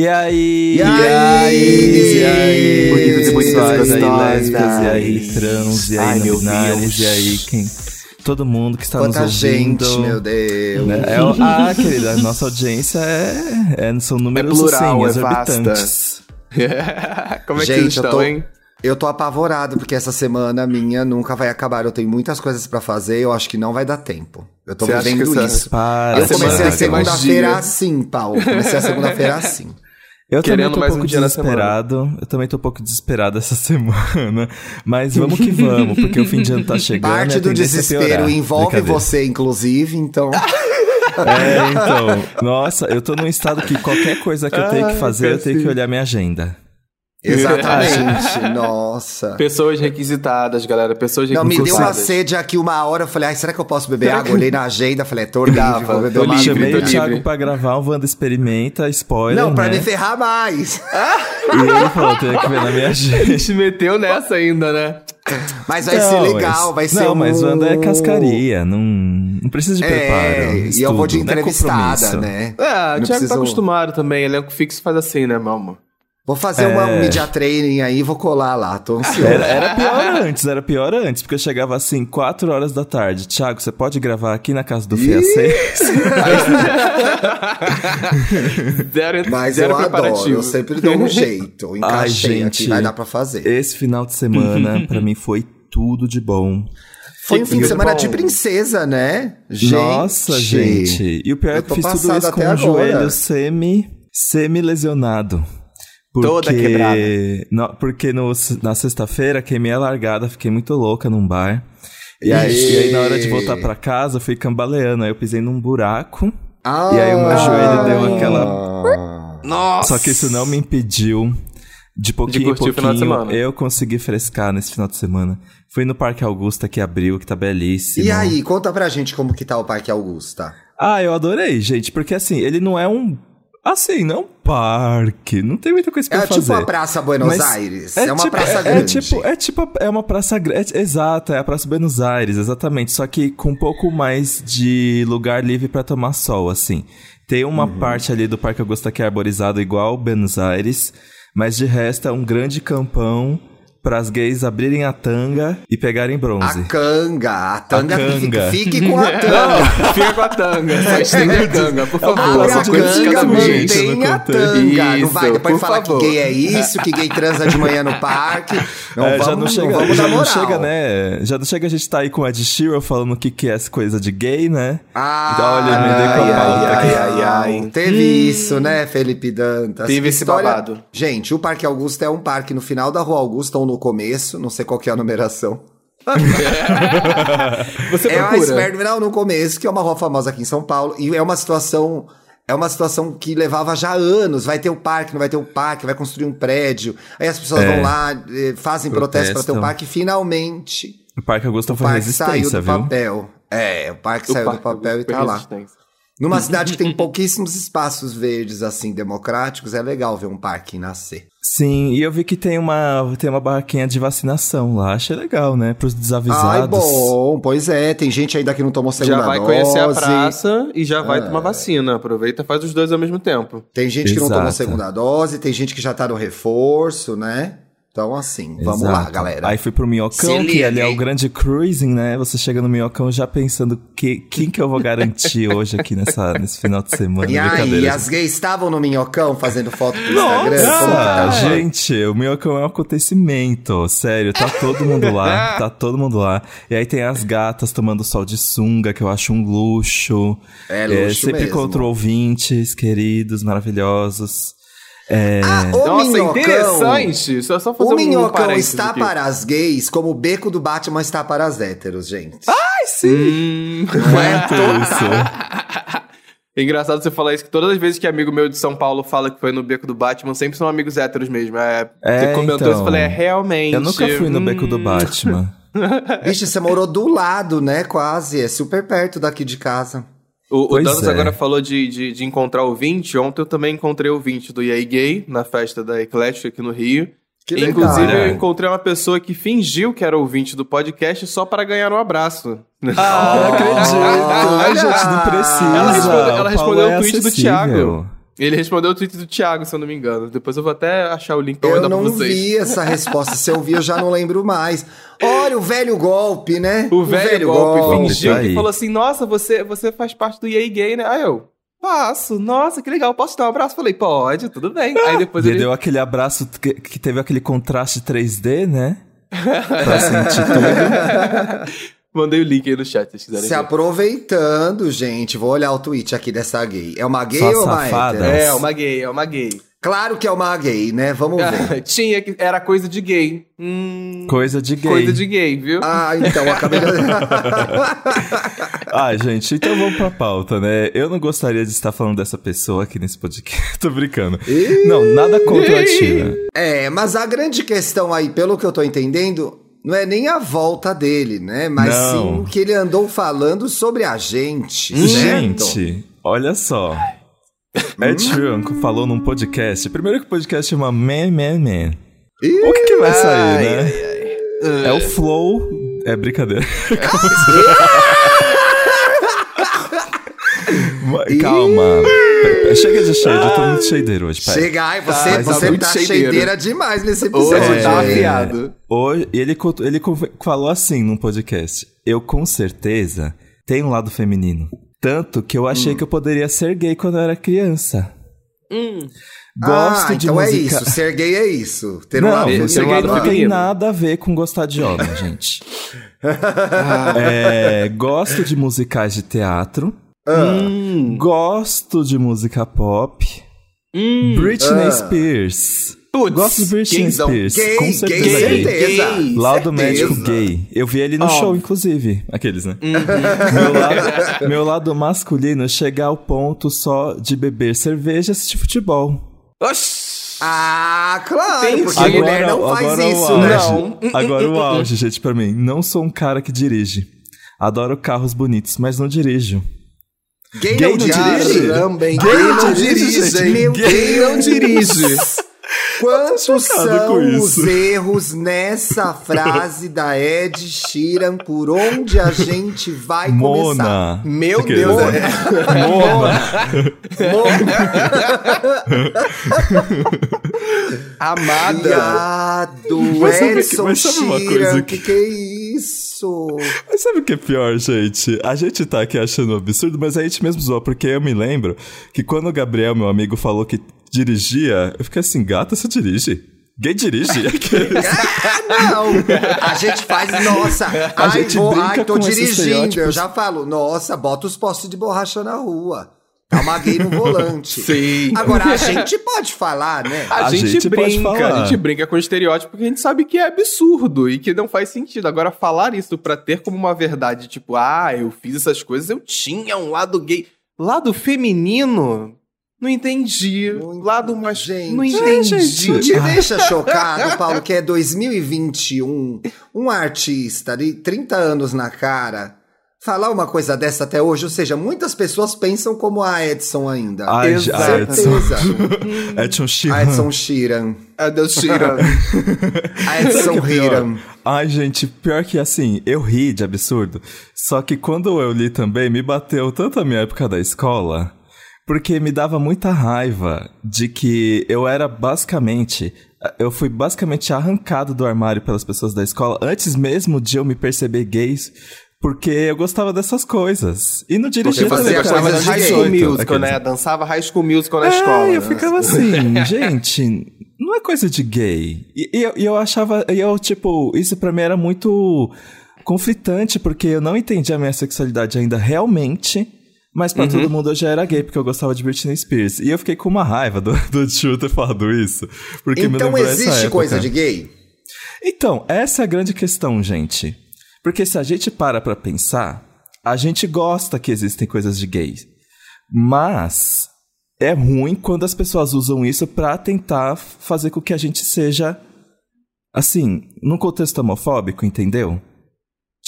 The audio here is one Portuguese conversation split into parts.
E aí? E aí? E aí? Bonitas e bonitas Sexuais, aí, lésbicas, e aí, trans, e aí, meu não binários, Deus. e aí, quem... Todo mundo que está Quanta nos ouvindo. gente, meu Deus. né? É, ah, querida, a nossa audiência é, é- são números plural, assim, é exorbitantes. Como é que Gente, vocês eu estão, tô- hein? Eu tô apavorado porque essa semana minha nunca vai acabar. Eu tenho muitas coisas pra fazer, eu acho que não vai dar tempo. Eu tô vivendo que essa- isso. Para, Eu comecei a que segunda-feira assim, Paulo. Comecei a segunda-feira assim. Eu Querendo também tô um pouco um desesperado. Eu também tô um pouco desesperado essa semana. Mas vamos que vamos, porque o fim de ano tá chegando. Parte do é desespero envolve você, inclusive, então. É, então. Nossa, eu tô num estado que qualquer coisa que eu tenho que fazer, eu tenho que olhar minha agenda. Exatamente. Nossa. Pessoas requisitadas, galera. Pessoas Não, me deu uma requisitadas. sede aqui uma hora. Eu falei, ai, será que eu posso beber água? Olhei na agenda, falei, é, tô livre, Dava, vou beber tô uma livre, água. Chamei o Thiago livre. pra gravar um Wanda Experimenta, spoiler, Não, pra né? me ferrar mais. E ele falou, tem que ver na minha agenda. Ele se meteu nessa ainda, né? Mas vai Não, ser legal, mas- vai ser Não, um... mas Wanda é cascaria, não, não precisa de preparo. É, e eu vou de estudo, não é entrevistada, né? É, o Thiago preciso- tá acostumado também. Elenco fixo faz assim, né, meu amor? Vou fazer uma, um É. media training aí, vou colar lá, tô ansioso. Era, era pior antes, era pior antes, porque eu chegava assim, 4 horas da tarde. Thiago, você pode gravar aqui na casa do Fia 6? Zero, Mas zero eu adoro, eu sempre dou um jeito. Encaixei gente. aqui, vai dar pra fazer. Esse final de semana, pra mim, foi tudo de bom. Foi um fim de semana bom. de princesa, né? Gente. Nossa, gente. E o pior é que fiz tudo isso com o agora. joelho semi, semi-lesionado. Porque, Toda quebrada. No, porque no- na sexta-feira queimei a largada, fiquei muito louca num bar. E aí, e aí, na hora de voltar pra casa, eu fui cambaleando. Aí eu pisei num buraco. Ah, E aí o meu joelho deu aquela- Nossa! Só que isso não me impediu de pouquinho em de pouquinho semana. eu consegui frescar nesse final de semana. Fui no Parque Augusta que abriu, que tá belíssimo. E aí, conta pra gente como que tá o Parque Augusta. Ah, eu adorei, gente, porque assim, ele não é um. Assim, não é um parque. Não tem muita coisa pra É fazer. tipo a Praça Buenos Mas Aires. É, uma tipo- praça é- grande. É tipo, é tipo, é uma praça grande. exato, é a Praça Buenos Aires, exatamente. Só que com um pouco mais de lugar livre pra tomar sol, assim. Tem uma Uhum. parte ali do Parque Augusta que é arborizado igual Buenos Aires, mas de resto é um grande campão pras gays abrirem a tanga e pegarem bronze. A canga. A tanga, A Fique, canga. fique com a tanga. Não, fica com a tanga. Só estende a tanga, por favor. Abre a canga, não a tanga. não vai Isso, depois por falar favor. que gay é isso, que gay transa de manhã no parque. Não É, vamos, já não chega, não já não chega, né? Já não chega a gente tá aí com a Ed Sheeran falando o que, que é essa coisa de gay, né? Ah, Então, olha, eu me dei com a ai, ai, ai, ai. Teve isso, né, Felipe Dantas? Teve esse babado. Gente, o Parque Augusta é um parque no final da Rua Augusta ou no começo, não sei qual que é a numeração. Você É perto, não, no começo, que é uma rua famosa aqui em São Paulo, e é uma situação. É uma situação que levava já anos. Vai ter o parque, não vai ter o parque, vai construir um prédio. Aí as pessoas É. vão lá, eh, fazem protesto para ter o Protestam. parque. Finalmente, O Parque Augusta o foi parque saiu resistência, do viu? papel. É, o parque O saiu parque do papel e tá lá. Numa cidade que tem pouquíssimos espaços verdes, assim, democráticos, é legal ver um parque nascer. Sim, e eu vi que tem uma, tem uma barraquinha de vacinação lá. Achei legal, né? Pros desavisados. Ai, bom, pois é. Tem gente ainda que não tomou segunda Já vai dose. conhecer a praça e já vai tomar vacina. Aproveita e faz os dois ao mesmo tempo. Tem gente que não tomou Exato. segunda dose, tem gente que já tá no reforço, né? Então, assim, vamos lá, Exato. galera. Aí fui pro Minhocão, que ali é o grande cruising, né? Você chega no Minhocão já pensando que, quem que eu vou garantir hoje aqui nessa, nesse final de semana. E aí, as gays estavam no Minhocão fazendo foto pro Instagram? Nossa, tá? gente, o Minhocão é um acontecimento, sério, tá todo mundo lá, tá todo mundo lá. E aí tem as gatas tomando sol de sunga, que eu acho um luxo. É luxo sempre mesmo. contra ouvintes, queridos, maravilhosos. É, Ah, o Nossa, Minhocão... interessante. Só, só fazer O um Minhocão está aqui. para as gays como o beco do Batman está para as héteros, gente. Ai, sim! Não é muito isso. É engraçado você falar isso, que todas as vezes que amigo meu de São Paulo fala que foi no beco do Batman, sempre são amigos héteros mesmo. É, É, você comentou então. isso e falei, é realmente. Eu nunca fui no beco do hum. Batman. Vixe, você morou do lado, né? Quase. É super perto daqui de casa. O, o Danos é. agora falou de, de, de encontrar ouvinte. Ontem eu também encontrei ouvinte do EA Gay, na festa da Eclética aqui no Rio. Que legal. Inclusive, eu É. encontrei uma pessoa que fingiu que era ouvinte do podcast só para ganhar um abraço. Ah, não acredito. Ai, gente, não precisa. Ela respondeu- ela O Paulo respondeu é o tweet do acessível. Thiago. Ele respondeu o tweet do Thiago, se eu não me engano. Depois eu vou até achar o link pra Eu mandar pra não vocês. vi essa resposta. Se eu vi, eu já não lembro mais. Olha o velho golpe, né? O velho, golpe, golpe. fingiu que falou assim: Nossa, você, você faz parte do EA Gay, né? Aí eu, faço, nossa, que legal, posso te dar um abraço? Falei, pode, tudo bem. Aí depois Ele ele. deu aquele abraço que, que teve aquele contraste 3D, né? pra sentir tudo. Mandei o link aí no chat, se quiserem. Se ver. aproveitando, gente, vou olhar o tweet aqui dessa gay. É uma gay Só ou uma safada. hétero? É, uma gay, é uma gay. Claro que é uma gay, né? Vamos ver. Tinha que. Era coisa de gay. Hum, Coisa de gay. Coisa de gay, viu? Ah, então, acabei de... Ah, gente, então vamos pra pauta, né? Eu não gostaria de estar falando dessa pessoa aqui nesse podcast. tô brincando. Não, nada contra a Tina. É, mas a grande questão aí, pelo que eu tô entendendo, não é nem a volta dele, né? Mas Não. sim o que ele andou falando sobre a gente. certo? Gente, olha só. Ed Sheeran falou num podcast. Primeiro que o podcast chama Man, Man, Man. O que, que vai sair, né? É o Flow. É brincadeira. Calma. Chega de shade, eu tô muito shadeiro hoje. Pera. Chega, ai, você, Tá, você muito tá cheideira demais nesse Hoje episódio. tá hein? afiado. Hoje, ele, ele falou assim num podcast: Eu com certeza tenho um lado feminino. Tanto que eu achei que eu poderia ser gay quando eu era criança. Gosto ah, de então é música. isso. Ser gay é isso. Ter um Não, lado ser ser um gay lado não tem nada a ver com gostar de homem, gente. É, gosto de musicais de teatro. Hum, Gosto de música pop. Britney Ah. Spears. Putz, Gosto de Britney gayzão. Spears. Gay, com gay, certeza gay. certeza. Gay. Laudo certeza. médico gay. Eu vi ele no Ó. show, inclusive. Aqueles, né? Uhum. meu, lado, meu lado masculino chega ao ponto só de beber cerveja e assistir futebol. Oxi. Ah, claro, Tem porque Agora- mulher não faz agora o isso, auge. Não. Agora o auge, gente, pra mim. Não sou um cara que dirige. Adoro carros bonitos, mas não dirijo. Gay, Gay não não dirige. Também. Gay não dirige, gente. meu Gay não dirige. Quantos são os erros nessa frase da Ed Sheeran? Por onde a gente vai começar? Mona. Meu Aqueles, Deus, né? Mona. Amada. Viado, Mas Edson mas sabe uma Sheeran, coisa que que- que é isso? Mas sabe o que é pior, gente? A gente tá aqui achando um absurdo, mas a gente mesmo zoa, porque eu me lembro que quando o Gabriel, meu amigo, falou que dirigia, eu fiquei assim, gata, você dirige? Gay dirige? Não, a gente faz, nossa, ai, gente vou, brinca ai, tô dirigindo, eu já falo, nossa, bota os postes de borracha na rua. Tá uma gay no volante. Sim. Agora, a gente pode falar, né? A, A gente, gente pode brinca, falar. a gente brinca com estereótipo porque a gente sabe que é absurdo e que não faz sentido. Agora, falar isso pra ter como uma verdade, tipo, ah, eu fiz essas coisas, eu tinha um lado gay. Lado feminino? Não entendi. Não- lado mais. Gente, não é, entendi. Não te deixa chocado, Paulo, que é 2021, um artista de 30 anos na cara, falar uma coisa dessa até hoje, ou seja, muitas pessoas pensam como a Edson ainda. Ai, Exato. a Edson. Edson A Sheeran. Edson Sheeran. Ah, Deus tira. A Edson é? Sheeran. Ai, gente, pior que assim, eu ri de absurdo. Só que quando eu li também, me bateu tanto a minha época da escola, porque me dava muita raiva de que eu era basicamente. Eu fui basicamente arrancado do armário pelas pessoas da escola antes mesmo de eu me perceber gay. Porque eu gostava dessas coisas. E não Porque dirigia você fazia também, gostava coisas de High School. Musical, Aqueles- né? Dançava High School Musical na é, escola. eu né? ficava assim, gente, não é coisa de gay. E, e eu, e eu achava, e eu, tipo, isso pra mim era muito conflitante, porque eu não entendia a minha sexualidade ainda realmente. Mas pra todo mundo eu já era gay, porque eu gostava de Britney Spears. E eu fiquei com uma raiva do, do tio ter falado isso. Porque Então existe coisa de gay? Então, essa é a grande questão, gente. Porque se a gente para pra pensar, a gente gosta que existem coisas de gays. Mas é ruim quando as pessoas usam isso pra tentar fazer com que a gente seja assim, num contexto homofóbico, entendeu?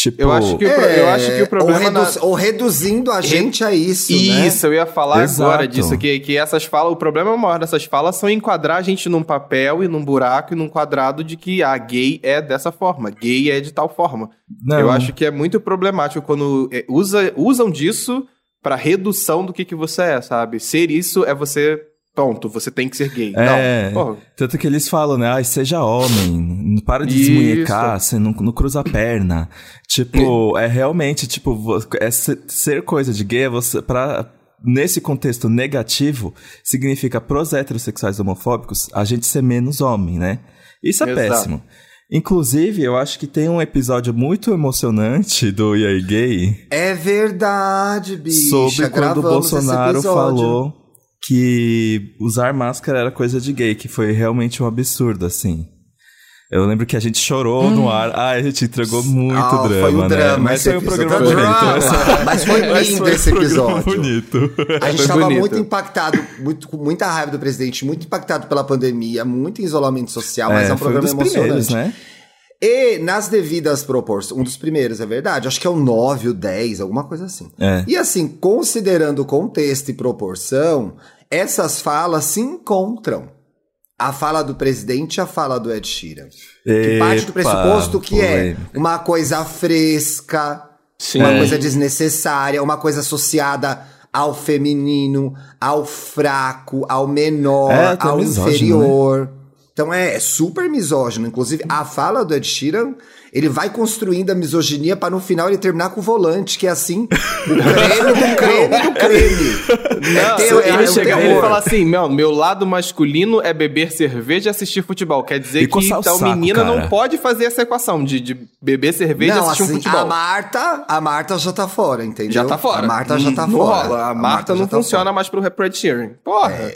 Tipo, Eu acho que, o pro- eu acho que o problema É, ou, na- ou reduzindo a gente a isso, né? Isso, eu ia falar Exato. agora disso, que, que essas falas, o problema maior dessas falas são enquadrar a gente num papel e num buraco e num quadrado de que a gay é dessa forma, gay é de tal forma. não, Eu acho que é muito problemático quando é, usa, usam disso pra redução do que, que você é, sabe? Ser isso é você Ponto, você tem que ser gay. É, Não, porra. tanto que eles falam, né? Ai, seja homem, não para de desmunhecar, você não, não cruza a perna. Tipo, é realmente, tipo, é ser, coisa de gay é você, pra, nesse contexto negativo, significa pros heterossexuais homofóbicos a gente ser menos homem, né? Isso é Exato. péssimo. Inclusive, eu acho que tem um episódio muito emocionante do E aí Gay É verdade, bicha. sobre quando o Bolsonaro falou que usar máscara era coisa de gay, que foi realmente um absurdo, assim. Eu lembro que a gente chorou no ar. Ai, a gente entregou muito Ah, drama, foi um né? drama. Mas esse foi um programa bonito. Drama. essa- Mas foi Mas lindo foi um esse episódio. bonito. A gente Foi estava bonito. muito impactado, muito, com muita raiva do presidente, muito impactado pela pandemia, muito em isolamento social, mas é, um foi um programa dos primeiros, emocionante. né? E nas devidas proporções, um dos primeiros, é verdade, acho que é o 9, o 10, alguma coisa assim. É. E assim, considerando contexto e proporção, essas falas se encontram. A fala do presidente e a fala do Ed Sheeran. Que parte do Epa, pressuposto que é polêmica. uma coisa fresca, Sim. uma É. coisa desnecessária, uma coisa associada ao feminino, ao fraco, ao menor, É, ao misógino, né? Então é, é super misógino. Inclusive, a fala do Ed Sheeran, ele vai construindo a misoginia para no final ele terminar com o volante, que é assim, o creme do creme do creme. Não, é ele um chega terror. ele fala assim: meu, meu lado masculino é beber cerveja e assistir futebol. Quer dizer E que então saco, menina cara. não pode fazer essa equação de, de beber cerveja e Não, assistir um assim, futebol. a Marta, a Marta já tá fora, entendeu? Já tá fora. A Marta já tá não fora. rola. A, Marta, não já tá funciona fora. mais pro Red Sheeran. Porra.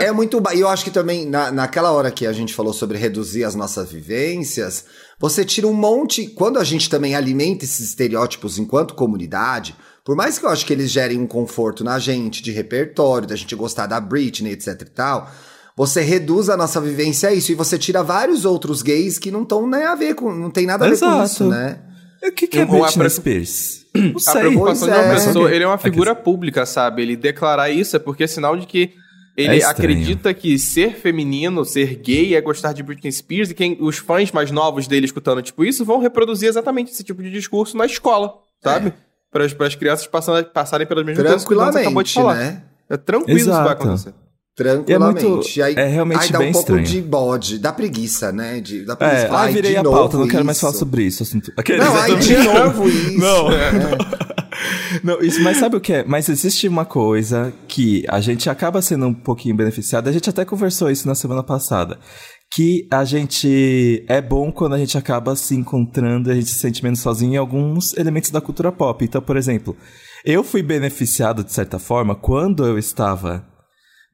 É muito. ba- E eu acho que também, na, naquela hora que a gente falou sobre reduzir as nossas vivências, você tira um monte. Quando a gente também alimenta esses estereótipos enquanto comunidade, por mais que eu acho que eles gerem um conforto na gente, de repertório, da gente gostar da Britney, etc e tal. Você reduz a nossa vivência a isso. E você tira vários outros gays que não estão nem a ver com. Não tem nada a ver com isso, né? O que, que é a Britney pre- Spears? Não A sei. preocupação Pois de uma é. pessoa, ele é uma figura pública, sabe? Ele declarar isso é porque é sinal de que ele É acredita que ser feminino, ser gay é gostar de Britney Spears e quem os fãs mais novos dele escutando tipo isso vão reproduzir exatamente esse tipo de discurso na escola, sabe? Para as crianças passarem, passarem pelas mesmas coisas que Dantas acabou de falar. Tranquilamente, né? É tranquilo isso vai Exato. acontecer. Tranquilamente. É muito- aí, é realmente aí dá um pouco estranho. de bode, dá preguiça, né? De, dá preguiça. É, ah, "Ai, virei a pauta, não quero mais falar isso." sobre isso. Assunto... Aqueles, Não, tô- de novo isso. Não. É. Não, isso, mas sabe o que é? Mas existe uma coisa que a gente acaba sendo um pouquinho beneficiado. A gente até conversou isso na semana passada. Que a gente é bom quando a gente acaba se encontrando e a gente se sente menos sozinho em alguns elementos da cultura pop. Então, por exemplo, eu fui beneficiado de certa forma quando eu estava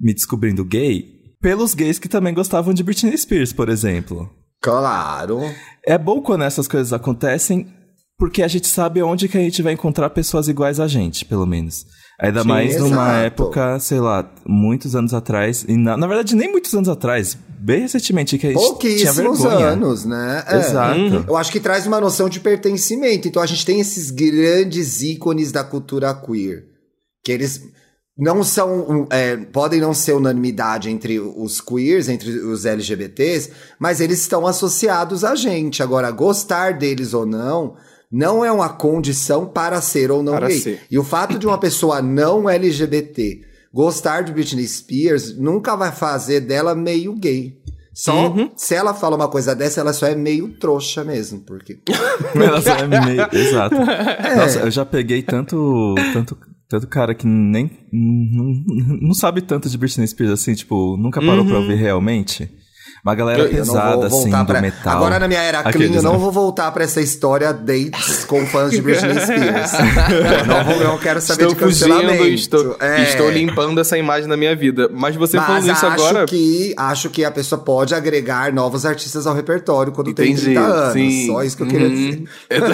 me descobrindo gay pelos gays que também gostavam de Britney Spears, por exemplo. Claro. É bom quando essas coisas acontecem, porque a gente sabe onde que a gente vai encontrar pessoas iguais a gente, pelo menos. Ainda Sim, mais numa exato. época, sei lá, muitos anos atrás, e na, na verdade nem muitos anos atrás, bem recentemente, que a gente tinha Pouquíssimos vergonha. anos, né? É. Exato. Eu acho que traz uma noção de pertencimento. Então a gente tem esses grandes ícones da cultura queer. Que eles não são. é, podem não ser unanimidade entre os queers, entre os LGBTs, mas eles estão associados a gente. Agora, gostar deles ou não. Não é uma condição para ser ou não Para gay. ser. E o fato de uma pessoa não LGBT gostar de Britney Spears nunca vai fazer dela meio gay. Só Uhum. se ela fala uma coisa dessa, ela só é meio trouxa mesmo, porque Ela só é meio- Exato. É. Nossa, eu já peguei tanto, tanto, tanto cara que nem não, não sabe tanto de Britney Spears assim, tipo, nunca parou pra ouvir realmente. Uma galera eu não pesada vou assim voltar do pra... metal. Agora na minha era clean, Aqueles, eu não né? vou voltar pra essa história dates com fãs de Britney Spears. eu não, vou, eu não quero saber Estou de cancelamento. fugindo, estou, É. estou limpando essa imagem na minha vida. Mas você Mas falando isso acho agora. que acho que a pessoa pode agregar novos artistas ao repertório quando tem Entendi, 30 anos. sim. Só isso que eu queria Uhum. dizer. Epa!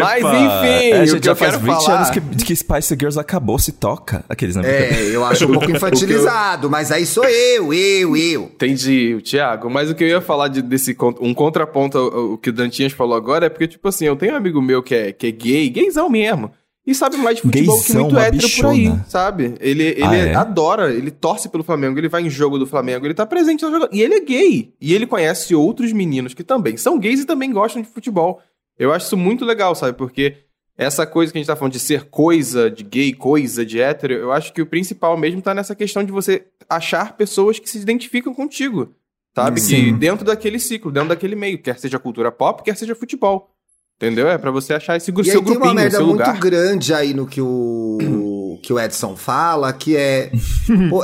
Mas, enfim, é, o gente, que já eu faz quero 20 falar- anos que, que Spice Girls acabou, se toca. Aqueles, né? É, eu acho um pouco infantilizado, mas aí sou eu, eu, eu. Entendi, Thiago. Mas o que eu ia falar de, desse um contraponto ao, ao que o Dantinhas falou agora é porque, tipo assim, eu tenho um amigo meu que é, que é gay, gayzão mesmo. E sabe mais de futebol que Gayzão, muito hétero por aí, bichona. sabe? Ele, ele Ah, é? adora, ele torce pelo Flamengo, ele vai em jogo do Flamengo, ele tá presente no jogo. E ele é gay. E ele conhece outros meninos que também são gays e também gostam de futebol. Eu acho isso muito legal, sabe? Porque essa coisa que a gente tá falando de ser coisa, de gay, coisa, de hétero, eu acho que o principal mesmo tá nessa questão de você achar pessoas que se identificam contigo. Sabe? Sim. Que dentro daquele ciclo, dentro daquele meio, quer seja cultura pop, quer seja futebol. Entendeu? É pra você achar esse E aí seu tem grupinho, uma merda muito lugar. grande aí no que o, que o Edson fala, que é,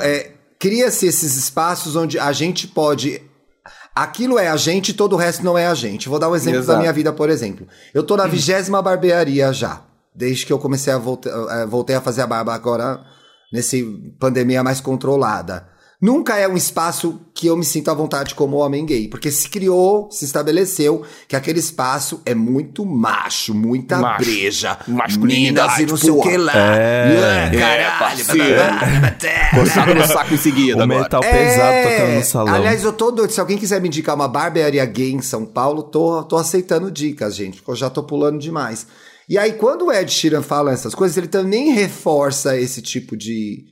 é cria-se esses espaços onde a gente pode Aquilo é a gente e todo o resto não é a gente. Vou dar um exemplo da Exato. minha vida, por exemplo. Eu tô na vigésima barbearia já. Desde que eu comecei a voltar, eh, voltei a fazer a barba agora, nesse pandemia mais controlada. Nunca é um espaço que eu me sinto à vontade como homem gay. Porque se criou, se estabeleceu que aquele espaço é muito macho, muita Macho. breja. Masculinidade, Meninas e não sei o que lá. É. Ah, Caralho, parceiro. Coçado no saco em seguida O agora. metal pesado tocando no salão. É. Aliás, eu tô doido. Se alguém quiser me indicar uma barbearia gay em São Paulo, tô, tô aceitando dicas, gente, porque eu já tô pulando demais. E aí, quando o Ed Sheeran fala essas coisas, ele também reforça esse tipo de,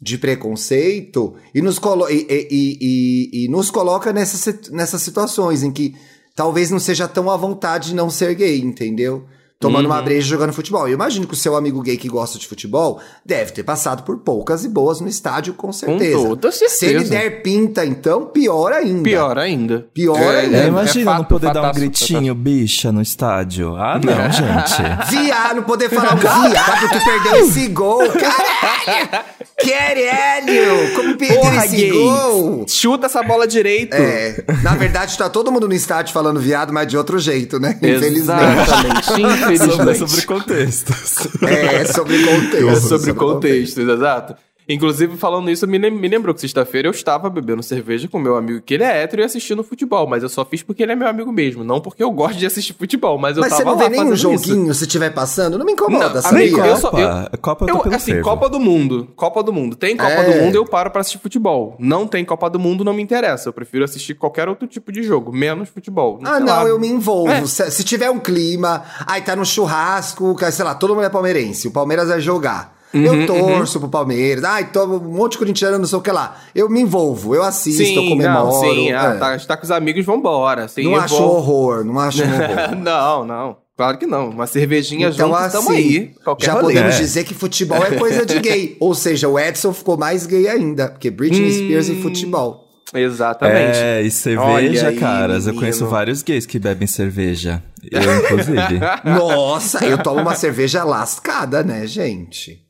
de preconceito e nos, colo e, e- e- nos coloca nessas, nessas situações em que talvez não seja tão à vontade de não ser gay, entendeu? Tomando uma breja e jogando futebol. Eu imagino que o seu amigo gay que gosta de futebol deve ter passado por poucas e boas no estádio, com certeza. toda Se ele certeza. der pinta, então, pior ainda. Pior ainda. Pior É, ainda. É, é imagina não fato, poder dar um fataço, gritinho, bicha, no estádio. Ah, não, gente. Viado, poder falar um viado, tu perdeu esse gol. Caralho! Caralho! Como perdeu Porra, esse gay. gol? Chuta essa bola direito. É, na verdade, tá todo mundo no estádio falando viado, mas de outro jeito, né? Infelizmente. Exatamente. sobre, Infelizmente. sobre contextos. É, sobre contexto. É sobre contexto, exato. Inclusive, falando isso, me, lem- me lembrou que sexta-feira eu estava bebendo cerveja com meu amigo, que ele é hétero, e assistindo futebol. Mas eu só fiz porque ele é meu amigo mesmo. Não porque eu gosto de assistir futebol, mas eu Mas tava você não vê nenhum fazendo isso. joguinho se estiver passando? Não me incomoda, Não, sabia? amigo, eu só- Copa, Copa eu tô Eu, pelo assim. Copa do Mundo. Copa do Mundo. Tem Copa É. do Mundo, eu paro pra assistir futebol. Não tem Copa do Mundo, não me interessa. Eu prefiro assistir qualquer outro tipo de jogo, menos futebol. Ah, Sei não, lá. eu me envolvo. É. Se, se tiver um clima, aí tá no churrasco, que, sei lá, todo mundo é palmeirense, o Palmeiras vai jogar. Uhum, eu torço pro Palmeiras. Ai, tô um monte de corintiano, não sei o que lá. Eu me envolvo, eu assisto, eu Sim, comemoro. não, sim. Ah, é. tá, tá com os amigos, vambora. Sim, não eu acho vou- horror, não acho horror. não, não. Claro que não. Uma cervejinha Então, junto, assim, tamo aí. Já rolê. podemos É. dizer que futebol é coisa de gay. Ou seja, o Edson ficou mais gay ainda, porque Britney Spears e futebol. Exatamente. É, e cerveja, Olha aí, caras. Eu conheço vários gays que bebem cerveja. Eu, inclusive. Nossa, eu tomo uma cerveja lascada, né, gente?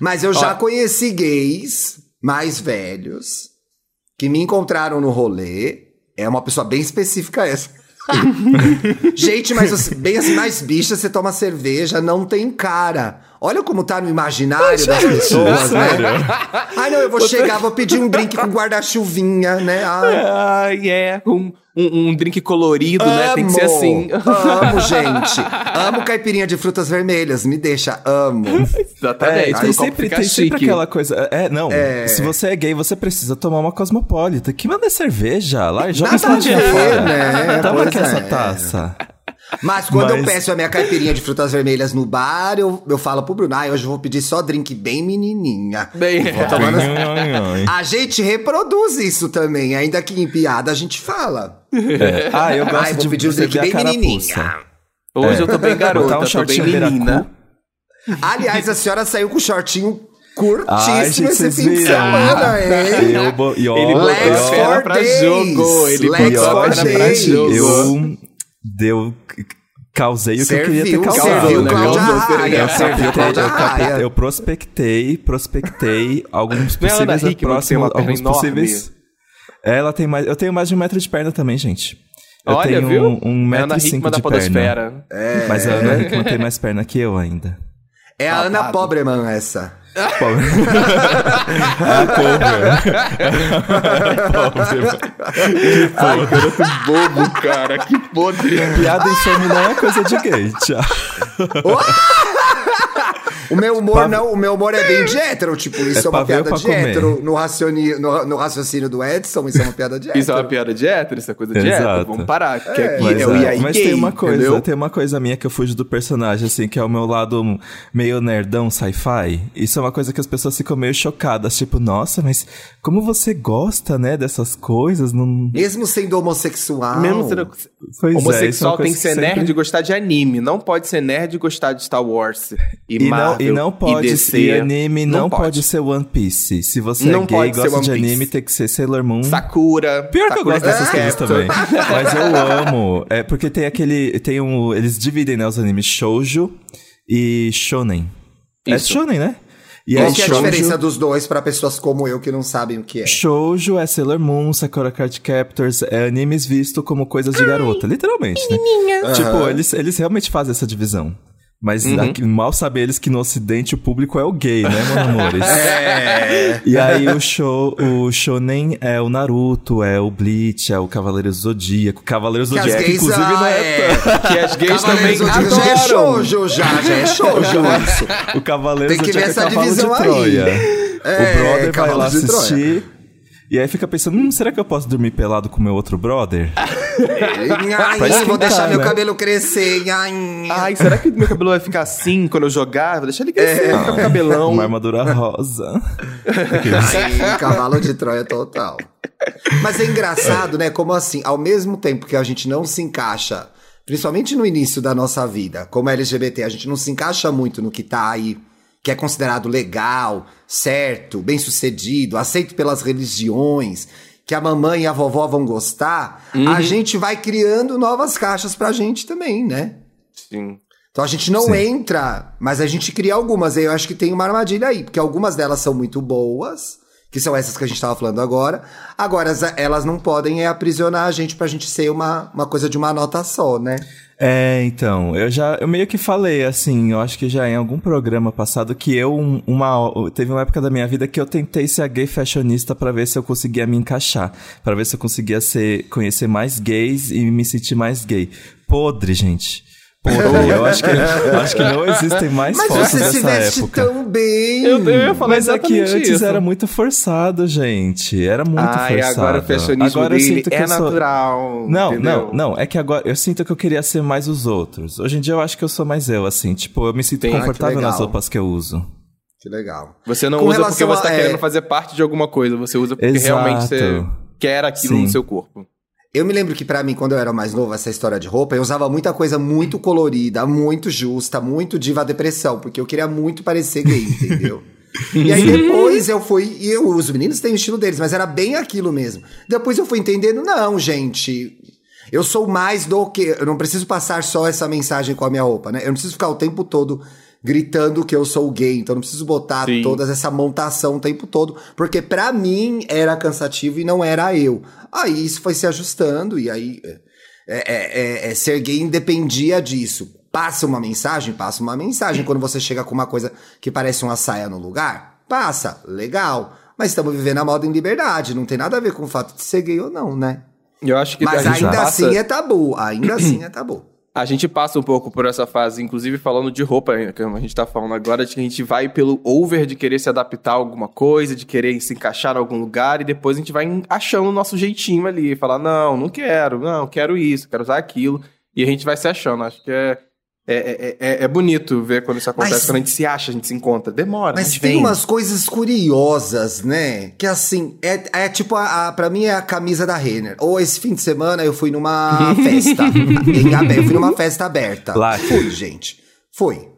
Mas eu já Ó. conheci gays mais velhos que me encontraram no rolê. É uma pessoa bem específica essa. gente, mas você- bem assim, mais bicha, você toma cerveja, não tem cara. Olha como tá no imaginário das pessoas, né? Ai, não, eu vou chegar, vou pedir um drink com guarda-chuvinha, né? Ai, é. Um, um, um drink colorido, né? Tem que ser Amo, assim. Amo, gente. Amo caipirinha de frutas vermelhas. Me deixa, amo. Exatamente. É, tem sempre, tem sempre aquela coisa. É, não. Se você é gay, você precisa tomar uma cosmopolita. Que manda é cerveja? Lá, joga Nada a ver, né? Toma aqui essa é. taça. Mas quando eu Mas- peço a minha caipirinha de frutas vermelhas no bar, eu, eu falo pro Bruno, ah, hoje eu vou pedir só drink bem menininha. Bem, Vou tomando-. A gente reproduz isso também, ainda que em piada a gente fala. É. Ah, eu gosto Ai, vou de pedir um drink bem menininha. Hoje É. eu tô bem Botar garota, um tô bem shortinho menina. Aliás, a senhora saiu com o shortinho Ai, curtíssimo gente, esse fim de semana, hein? Eu, e ó, Ele botou a perna for pra jogo. Ele Legs botou a perna pra jogo. eu deu causei o que eu queria ter Serviu, causado, serviu né? Cláudia? Raia, Eu serviu Cláudia eu captei-. Eu prospectei, prospectei alguns é possíveis tem próximos, alguns possíveis. É, ela tem mais, eu tenho mais de um metro de perna também, gente. Eu Olha, tenho viu? um, um É Ana metro e cinco Hickman de perna. podosfera. Mas a Ana Hickman tem mais perna que eu ainda. É a Ana. Pobreman essa. Pobre. a cover. Ai, garoto bobo, cara. Que podre. Piada infame não é coisa de gay, tchau. O meu humor Pra- não, o meu humor é bem de hétero, tipo, isso É é, uma piada de comer? hétero. No, racioni, no, no raciocínio do Edson, isso é uma piada de hétero. Isso é uma piada de hétero, isso é coisa de hétero. Exato. Vamos parar. Que aqui Mas, é o é, IAI mas gay, tem uma coisa, entendeu? tem uma coisa minha que eu fujo do personagem, assim, que é o meu lado meio nerdão sci-fi. Isso é uma coisa que as pessoas ficam meio chocadas, tipo, nossa, mas como você gosta, né, dessas coisas? Não... Mesmo sendo homossexual. Mesmo sendo Pois é, é homossexual tem coisa que ser sempre- nerd e gostar de anime. Não pode ser nerd e gostar de Star Wars. E, E não, Marvel, e não pode DC. e anime não, pode. ser One Piece. Se você Não é gay pode e ser gosta de anime, tem que ser Sailor Moon. Sakura. Pior que eu Sakura gosto dessas coisas também. Mas eu amo. É porque tem aquele. Tem um. Eles dividem, né, os animes shoujo e shonen. É Isso. shonen, né? E Qual aí, que é a shoujo- diferença dos dois pra pessoas como eu que não sabem o que é? Shoujo é Sailor Moon, Sakura Card Captors, é animes visto como coisas de garota, literalmente, né? Tipo, eles, eles realmente fazem essa divisão. Mas Uhum. aqui- mal sabem eles que no ocidente o público é o gay, né, meus amores? É. E aí o show, o shonen é o Naruto, é o Bleach, é o Cavaleiro Zodíaco. Cavaleiro Que as Zodíaco, gays, inclusive, ah, não é. Que as gays também Cavaleiros Zodíaco já é adoram. shoujo, já, já é shoujo isso. O Cavaleiro Tem que ver Zodíaco é essa cavalo de divisão aí. Troia. É, o brother vai cavalo lá de Troia. assistir. E aí fica pensando, hum, será que eu posso dormir pelado com meu outro brother? Ai, vou deixar meu né? cabelo crescer. Ai. Ai, será que meu cabelo vai ficar assim quando eu jogar? Vou deixar ele crescer, É. ficar com cabelão. Uma armadura rosa. Ai, cavalo de Troia total. Mas é engraçado, né? Como assim, ao mesmo tempo que a gente não se encaixa, principalmente no início da nossa vida, como LGBT, a gente não se encaixa muito no que tá aí, que é considerado legal, certo, bem sucedido, aceito pelas religiões, que a mamãe e a vovó vão gostar, a gente vai criando novas caixas pra gente também, né? Sim. Então a gente não Sim. entra, mas a gente cria algumas. Eu acho que tem uma armadilha aí, porque algumas delas são muito boas, que são essas que a gente tava falando agora. Agora, as- elas não podem é, aprisionar a gente pra gente ser uma, uma coisa de uma nota só, né? É, então, eu já, eu meio que falei, assim, eu acho que já em algum programa passado que eu, um- uma, teve uma época da minha vida que eu tentei ser a gay fashionista pra ver se eu conseguia me encaixar, pra ver se eu conseguia ser, conhecer mais gays e me sentir mais gay. Podre, gente. Eu acho que, eu acho que não existem mais Mas fotos você se dessa veste época. tão bem. Eu, eu ia falar Mas é que antes isso. era muito forçado, gente. Era muito Ai, forçado. agora o fashionismo Agora eu dele sinto que é eu sou- natural. Não, entendeu? não, não. É que agora eu sinto que eu queria ser mais os outros. Hoje em dia eu acho que eu sou mais eu, assim. Tipo, eu me sinto Ah, confortável nas roupas que eu uso. Que legal. Você não Com usa porque você tá a- querendo é. fazer parte de alguma coisa. Você usa porque Exato. realmente você quer aquilo Sim. no seu corpo. Eu me lembro que pra mim, quando eu era mais novo, essa história de roupa, eu usava muita coisa muito colorida, muito justa, muito diva depressão, porque eu queria muito parecer gay, entendeu? E aí depois eu fui. E eu, os meninos têm o estilo deles, mas era bem aquilo mesmo. Depois eu fui entendendo, não, gente. Eu sou mais do que. Eu não preciso passar só essa mensagem com a minha roupa, né? Eu não preciso ficar o tempo todo gritando que eu sou gay. Então não preciso botar Sim. toda essa montação o tempo todo. Porque pra mim era cansativo e não era eu. Aí isso foi se ajustando, e aí. é, é, é, é, ser gay independia disso. Passa uma mensagem, passa uma mensagem. Quando você chega com uma coisa que parece uma saia no lugar, passa, legal. Mas estamos vivendo a moda em liberdade, não tem nada a ver com o fato de ser gay ou não, né? Eu acho que Mas ainda passa, assim é tabu, ainda assim é tabu. A gente passa um pouco por essa fase, inclusive falando de roupa, né, que a gente tá falando agora, de que a gente vai pelo over de querer se adaptar a alguma coisa, de querer se encaixar em algum lugar, e depois a gente vai achando o nosso jeitinho ali, falar, não, não quero, não, quero isso, quero usar aquilo, e a gente vai se achando. Acho que é, é, é, é- é bonito ver quando isso acontece, Mas- quando a gente se acha, a gente se encontra. Demora, Mas mas tem vem. umas coisas curiosas, né? Que assim, é, é tipo, a, a, pra mim é a camisa da Renner. Ou esse fim de semana eu fui numa festa. eu fui numa festa aberta. Lá. Fui, gente. Fui.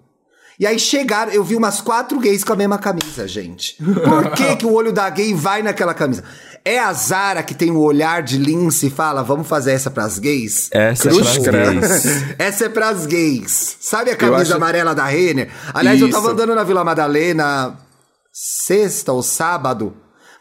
E aí chegaram, eu vi umas quatro gays com a mesma camisa, gente. Por que, que o olho da gay vai naquela camisa? É a Zara que tem o olhar de lince e fala, vamos fazer essa pras gays? Essa é Cruz pras credo. gays. Essa é pras gays. Sabe a camisa acho- amarela da Renner? Aliás, eu tava Isso. andando na Vila Madalena sexta ou sábado.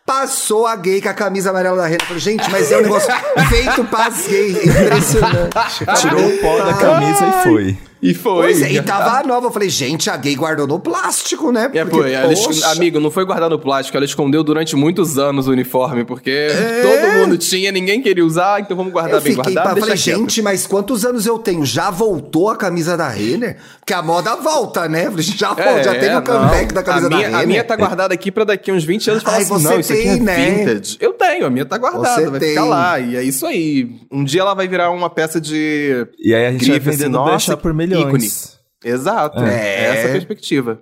Passou a gay com a camisa amarela da Renner. Falei, gente, mas é um negócio feito pras gays. Impressionante. Tirou o pó da camisa e foi. E foi. Pois é, e tava nova. Eu falei, gente, a gay guardou no plástico, né? É, Porque, pô, ela es- poxa. amigo, não foi guardar no plástico, ela escondeu durante muitos anos o uniforme, porque É. todo mundo tinha, ninguém queria usar, então vamos guardar Eu bem guardado. pra, deixa falei, quieto. gente, mas quantos anos eu tenho? Já voltou a camisa da Renner? Porque a moda volta, né? Eu falei, Já, volta, já teve o comeback não. da camisa a da minha, Renner. A minha tá guardada aqui pra daqui uns 20 anos falar Ai, assim, você não, isso aqui é tem, né? vintage. Eu tenho, a minha tá guardada, Você vai tem. ficar lá. E é isso aí. Um dia ela vai virar uma peça de E aí a gente vai assim, vendendo nossa, deixar por milhões. ícone. Exato, É. é essa a perspectiva.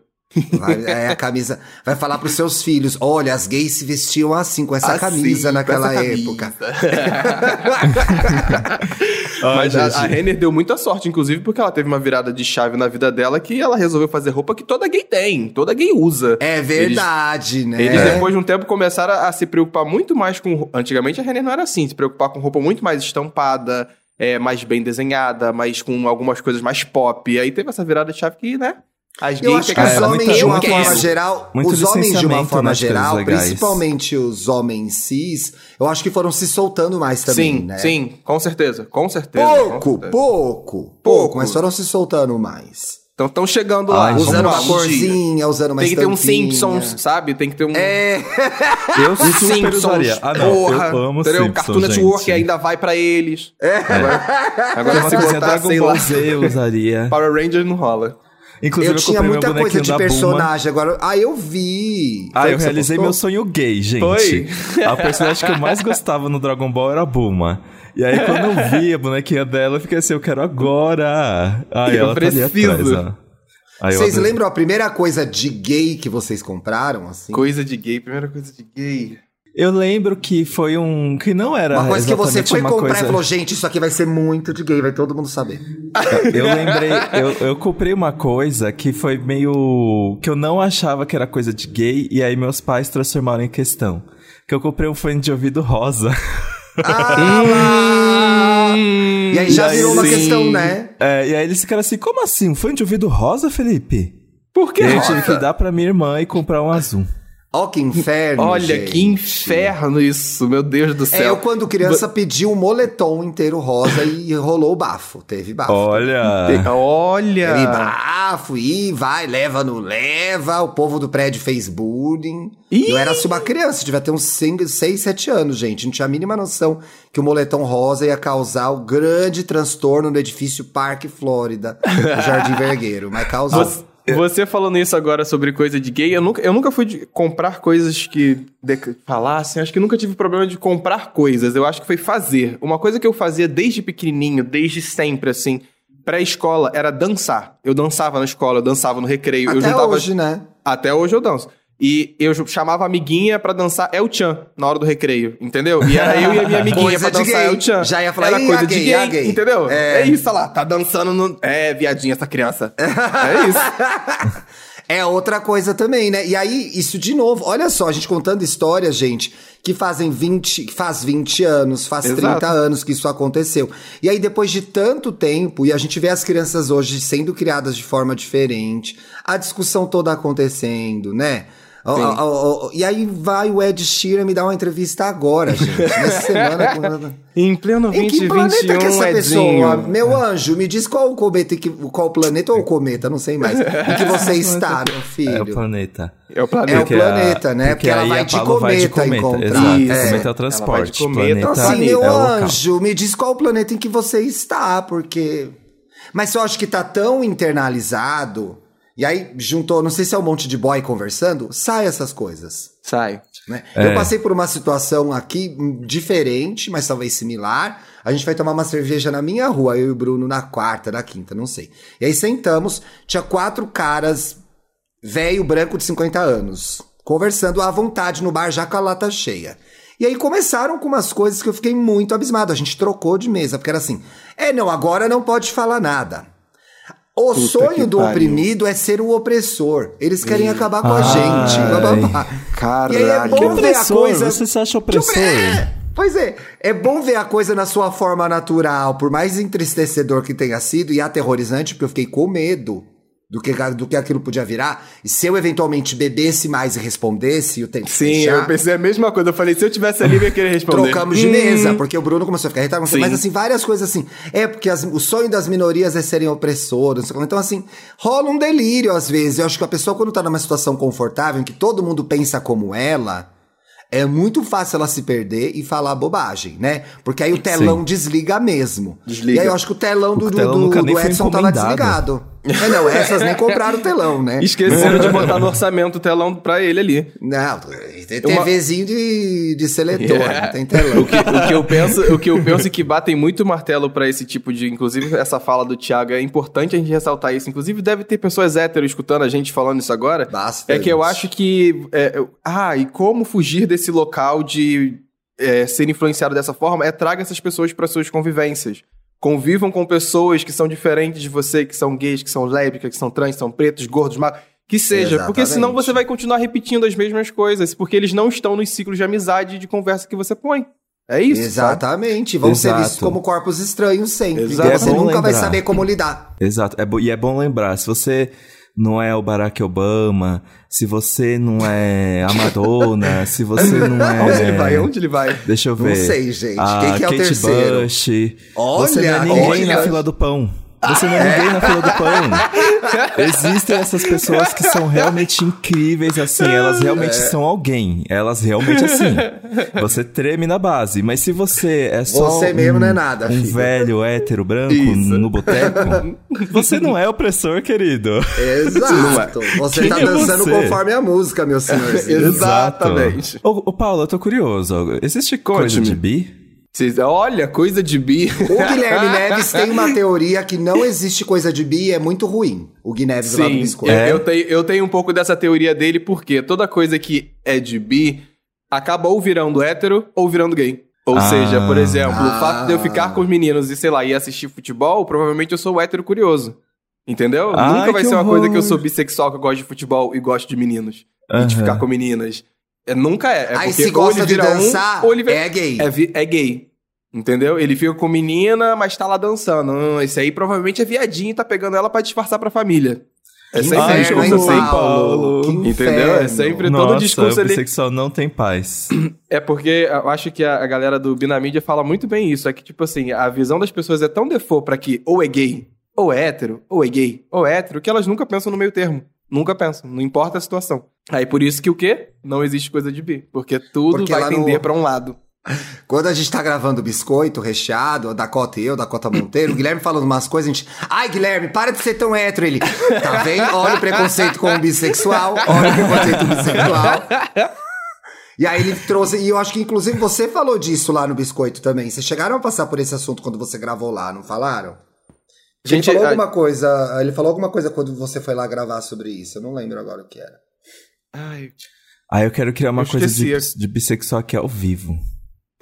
Vai, é a camisa. Vai falar pros seus filhos: olha, as gays se vestiam assim, com essa Assim, camisa naquela essa época. Ai, Mas a, a Renner deu muita sorte, inclusive, porque ela teve uma virada de chave na vida dela que ela resolveu fazer roupa que toda gay tem, toda gay usa. É verdade, né? Eles, depois de um tempo, começaram a, a se preocupar muito mais com. Antigamente a Renner não era assim, se preocupar com roupa muito mais estampada, é, mais bem desenhada, mais com algumas coisas mais pop. E aí teve essa virada de chave que, né? As Eu acho que os homens, de uma forma geral, os homens de uma forma geral, principalmente os homens cis, eu acho que foram se soltando mais também, Sim, né? sim, com certeza, com certeza. com Pouco, certeza. pouco, pouco, mas foram se soltando mais. Então estão chegando lá. Ai, Usando uma um corzinha, usando uma Tem que ter um. Simpsons, sabe? Tem que ter um. É, Eu usaria. Ah, não, porra, eu amo entendeu? Simpsons, Cartoon Network gente. ainda vai pra eles. Agora, Tem agora se coisinha botar, Dragon sei Ball lá, Z eu usaria. Power Rangers não rola. Inclusive, eu eu, tinha muita coisa de personagem agora. Ah, eu vi. Ah, Foi eu realizei meu sonho gay, gente. Foi? A personagem que eu mais gostava no Dragon Ball era a Bulma. E aí, quando eu vi a bonequinha dela, eu fiquei assim, eu quero agora. Ai, Eu ela tá ali preciso. atrás, ó. Aí eu Vocês lembram a primeira coisa de gay que vocês compraram, assim? Coisa de gay, primeira coisa de gay. Eu lembro que foi um... Que não era Uma coisa que você foi comprar coisa... e falou, gente, isso aqui vai ser muito de gay, vai todo mundo saber. Eu lembrei, eu, eu comprei uma coisa que foi meio. que eu não achava que era coisa de gay, e aí meus pais transformaram em questão. Que eu comprei um fone de ouvido rosa. Ah! E aí já E aí, virou uma sim. questão, né? É, e aí eles ficaram assim: como assim? Um fone de ouvido rosa, Felipe? Por que E eu tive que dar pra minha irmã e comprar um azul. Ó, que inferno. Olha, gente. que inferno isso, meu Deus do É, céu. eu quando criança pedi um moletom inteiro rosa e rolou o bafo. Teve bafo. Olha. Olha! Teve bafo, e vai, leva, não leva. O povo do prédio fez bullying. Ih! Eu era assim uma criança, devia ter uns 6, 7 anos, gente. Não tinha a mínima noção que o moletom rosa ia causar o grande transtorno no edifício Parque Flórida, no Jardim Vergueiro. Mas causou. Você, você falando isso agora sobre coisa de gay, eu nunca, eu nunca fui de comprar coisas que falassem, acho que nunca tive problema de comprar coisas, eu acho que foi fazer. Uma coisa que eu fazia desde pequenininho, desde sempre, assim, pré-escola, era dançar. Eu dançava na escola, eu dançava no recreio, eu Até juntava... hoje, né? Até hoje eu danço. E eu chamava a amiguinha pra dançar El Chan na hora do recreio, entendeu? E era eu e a minha amiguinha Coisa pra dançar. El Chan. Já ia falar, era "Ih, coisa de gay, gay, gay." entendeu? É. É. isso, olha lá, tá dançando no... É, viadinha essa criança. é isso. É outra coisa também, né? E aí, isso de novo, olha só, a gente contando histórias, gente, que fazem 20, que faz 20 anos, faz Exato. 30 anos que isso aconteceu. E aí, depois de tanto tempo, e a gente vê as crianças hoje sendo criadas de forma diferente, a discussão toda acontecendo, né? Ó, ó, ó, e aí vai o Ed Sheeran me dar uma entrevista agora, gente. Nessa semana. com- Em pleno Em que planeta 2021, que essa Edinho. pessoa, meu anjo, me diz qual o cometa, que, qual planeta ou o cometa, não sei mais, em que você está, meu É o filho. planeta. É o É o planeta. Porque planeta, né? Porque ela aí vai de Paula vai de cometa cometa. encontrar. Exato, É. cometa é o Ela transporte. cometa. planeta Então, assim, Planeta meu é anjo, me diz qual o planeta em que você está, porque. Mas eu acho que tá tão internalizado. E aí juntou, não sei se é um monte de boy conversando, sai essas coisas. Sai. né? É. Eu passei por uma situação aqui diferente, mas talvez similar. A gente vai tomar uma cerveja na minha rua, eu e o Bruno na quarta, na quinta, não sei. E aí sentamos, tinha quatro caras, velho branco de 50 anos, conversando à vontade no bar já com a lata cheia. E aí começaram com umas coisas que eu fiquei muito abismado. A gente trocou de mesa, porque era assim: é, não, agora não pode falar nada. O Puta sonho do pariu. oprimido é ser o opressor. Eles querem acabar com a Ai. gente. blá, blá. Caralho. E é bom ver a coisa. Você se acha opressor? opre- É, pois é, é bom ver a coisa na sua forma natural, por mais entristecedor que tenha sido e aterrorizante, porque eu fiquei com medo. Do que, do que aquilo podia virar. E se eu eventualmente bebesse mais e respondesse, o tempo Sim, fechar, eu pensei a mesma coisa. Eu falei, se eu tivesse ali, eu ia querer responder. Trocamos de Hum. mesa, porque o Bruno começou a ficar irritado. Sim. Mas assim, várias coisas assim. É porque as- o sonho das minorias é serem opressoras. Então, assim, rola um delírio às vezes. Eu acho que a pessoa, quando tá numa situação confortável, em que todo mundo pensa como ela. É muito fácil ela se perder e falar bobagem, né? Porque aí o telão desliga mesmo. Desliga. E aí eu acho que o telão do, O do, telão do- do foi Edson tava desligado. É, não, essas nem compraram o telão, né? Esqueceram de botar no orçamento o telão pra ele ali. Não, tem Uma- TVzinho de, de seletor, Yeah. não tem telão. O que, o que eu penso, o que eu penso é que batem muito martelo pra esse tipo de, inclusive essa fala do Thiago é importante a gente ressaltar isso. Inclusive deve ter pessoas héteros escutando a gente falando isso agora. Basta. É que eu acho que é, eu- ah, e como fugir desse local de é, ser influenciado dessa forma é traga essas pessoas para suas convivências. Convivam com pessoas que são diferentes de você, que são gays, que são lésbicas, que são trans, que são pretos, gordos, magros, que seja, porque senão Exatamente. você vai continuar repetindo as mesmas coisas, porque eles não estão nos ciclos de amizade e de conversa que você põe. É isso. sabe? Exatamente, vão ser Exato. vistos como corpos estranhos sempre. Exato. Você É nunca vai lembrar. saber como lidar. Exato. É e é bom lembrar, se você não é o Barack Obama, se você não é a Madonna, se você não é... Onde ele vai? Onde ele vai? Deixa eu Não ver. sei, gente. Quem que é o Kate terceiro? Bush. Olha, você não é ninguém olha. na fila do pão. Você não é ninguém na fila do pão. Existem essas pessoas que são realmente incríveis, assim. Elas realmente É. são alguém. Elas realmente, assim. Você treme na base. Mas se você é só. Você um, mesmo não é nada, Um filho. velho hétero branco Isso. no boteco, você não é opressor, querido. Exato. Você Quem tá é dançando você? conforme a música, meu senhorzinho. Exatamente. Ô, ô, Paulo, eu tô curioso. Existe coisa de bi? Vocês- olha, coisa de bi. O Guilherme Neves tem uma teoria que não existe coisa de bi e é muito ruim. O Gui Neves lá do Sim, Biscoito. eu, É? eu tenho, eu tenho um pouco dessa teoria dele, porque toda coisa que é de bi acaba ou virando hétero ou virando gay. Ou Ah. seja, por exemplo, Ah. o fato de eu ficar com os meninos e, sei lá, ir assistir futebol, provavelmente eu sou hétero curioso. Entendeu? Ai, Nunca vai ser uma coisa que eu horror. sou bissexual, que eu gosto de futebol e gosto de meninos. E de ficar com meninas. É, nunca é. é Aí se gosta ele de dançar, um, vira... é gay. É, é gay. Entendeu? Ele fica com menina, mas tá lá dançando. Hum, esse aí provavelmente é viadinho e tá pegando ela pra disfarçar pra família. É Que sempre Ai, inferno, discurso hein, assim. Paulo? Que Entendeu? É sempre Nossa, todo discurso ali. bissexual não tem paz. É porque eu acho que a, a galera do Binamídia fala muito bem isso. É que, tipo assim, a visão das pessoas é tão default pra que ou é gay, ou é hétero, ou é gay, ou é hétero, que elas nunca pensam no meio termo. Nunca pensam, não importa a situação. Aí por isso que o quê? Não existe coisa de bi. Porque tudo Porque vai lá no- tender pra um lado. Quando a gente tá gravando biscoito recheado, a Dakota e eu, Dakota Monteiro, o Guilherme falando umas coisas, a gente. Ai, Guilherme, para de ser tão hétero. Ele. Tá vendo? Olha o preconceito com o bissexual. Olha o preconceito bissexual. E aí ele trouxe. E eu acho que, inclusive, você falou disso lá no biscoito também. Vocês chegaram a passar por esse assunto quando você gravou lá, não falaram? Ele Gente, falou a- alguma coisa. Ele falou alguma coisa quando você foi lá gravar sobre isso. Eu não lembro agora o que era. Ai, Aí eu quero criar uma Eu coisa de, esqueci. de bissexual aqui ao vivo.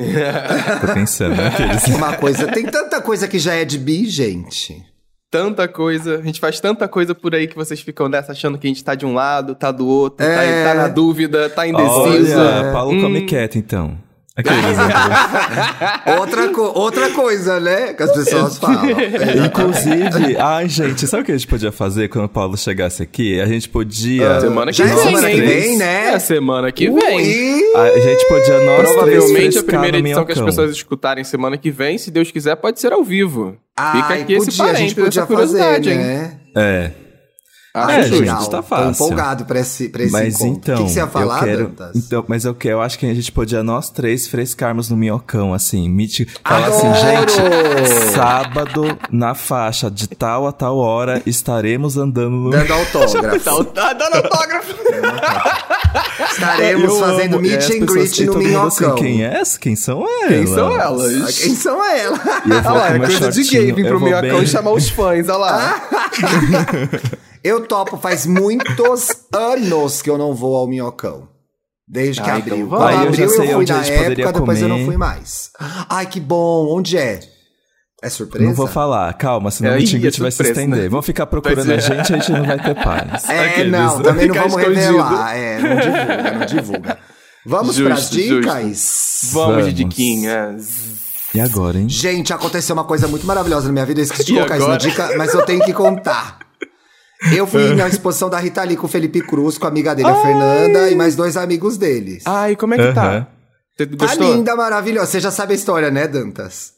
Tô pensando, né? Aqueles... Uma coisa. Tem tanta coisa que já é de bi, gente. tanta coisa, a gente faz tanta coisa por aí que vocês ficam nessa achando que a gente tá de um lado, tá do outro, tá- É. tá, na dúvida, tá indeciso. Olha, Paulo Hum. come quieto, então. Outra, co- outra coisa, né? Que as pessoas falam. Inclusive, ai, gente, sabe o que a gente podia fazer quando o Paulo chegasse aqui? A gente podia. Semana que Já é vem, semana que hein? vem, né? É semana que vem. Ui! A gente podia nós três Provavelmente a primeira edição que as pessoas escutarem semana que vem, se Deus quiser, pode ser ao vivo. Fica Ai, aqui esse podia, a gente parênteses, podia essa curiosidade, fazer, hein? né? É. Acho É, justo. gente, tá fácil. Tô empolgado pra esse, pra esse Mas encontro. então, O que, que você ia falar, eu quero, Dantas? então, mas eu, que- eu acho que a gente podia nós três frescarmos no minhocão, assim, miti, falar assim, Adoro! gente, sábado na faixa de tal a tal hora estaremos andando no Dando autógrafo. Dando autógrafo. Estaremos Eu fazendo amo. Meet and greet no mundo minhocão. Assim, quem é? Quem são elas? Quem são elas? Ah, Quem são elas? Olha lá, é coisa de shortinho, gay vir pro minhocão bem- e chamar os fãs, olha lá. Eu topo, faz muitos anos que eu não vou ao minhocão. Desde que abriu. então Quando vai. Aí eu abriu, já sei eu fui onde a na época, depois eu não comer. fui mais. Ai, que bom. Onde é? É surpresa? Não vou falar, calma, senão É, o ih, Tingut é vai se surpresa, estender. né? Vão ficar procurando a gente, a gente não vai ter paz. É, Aqueles. não, também não vamos escondido. revelar. É, não divulga, não divulga. Vamos Justo, pras dicas? Vamos, Vamos. de diquinha. E agora, hein? Gente, aconteceu uma coisa muito maravilhosa na minha vida. Eu esqueci de colocar isso na dica, mas eu tenho que contar. Eu fui na exposição da Rita Lee com o Felipe Cruz, com a amiga dele, a Fernanda, e mais dois amigos deles. Ai, como é que tá? Você Tá gostou? linda, maravilhosa. Você já sabe a história, né, Dantas?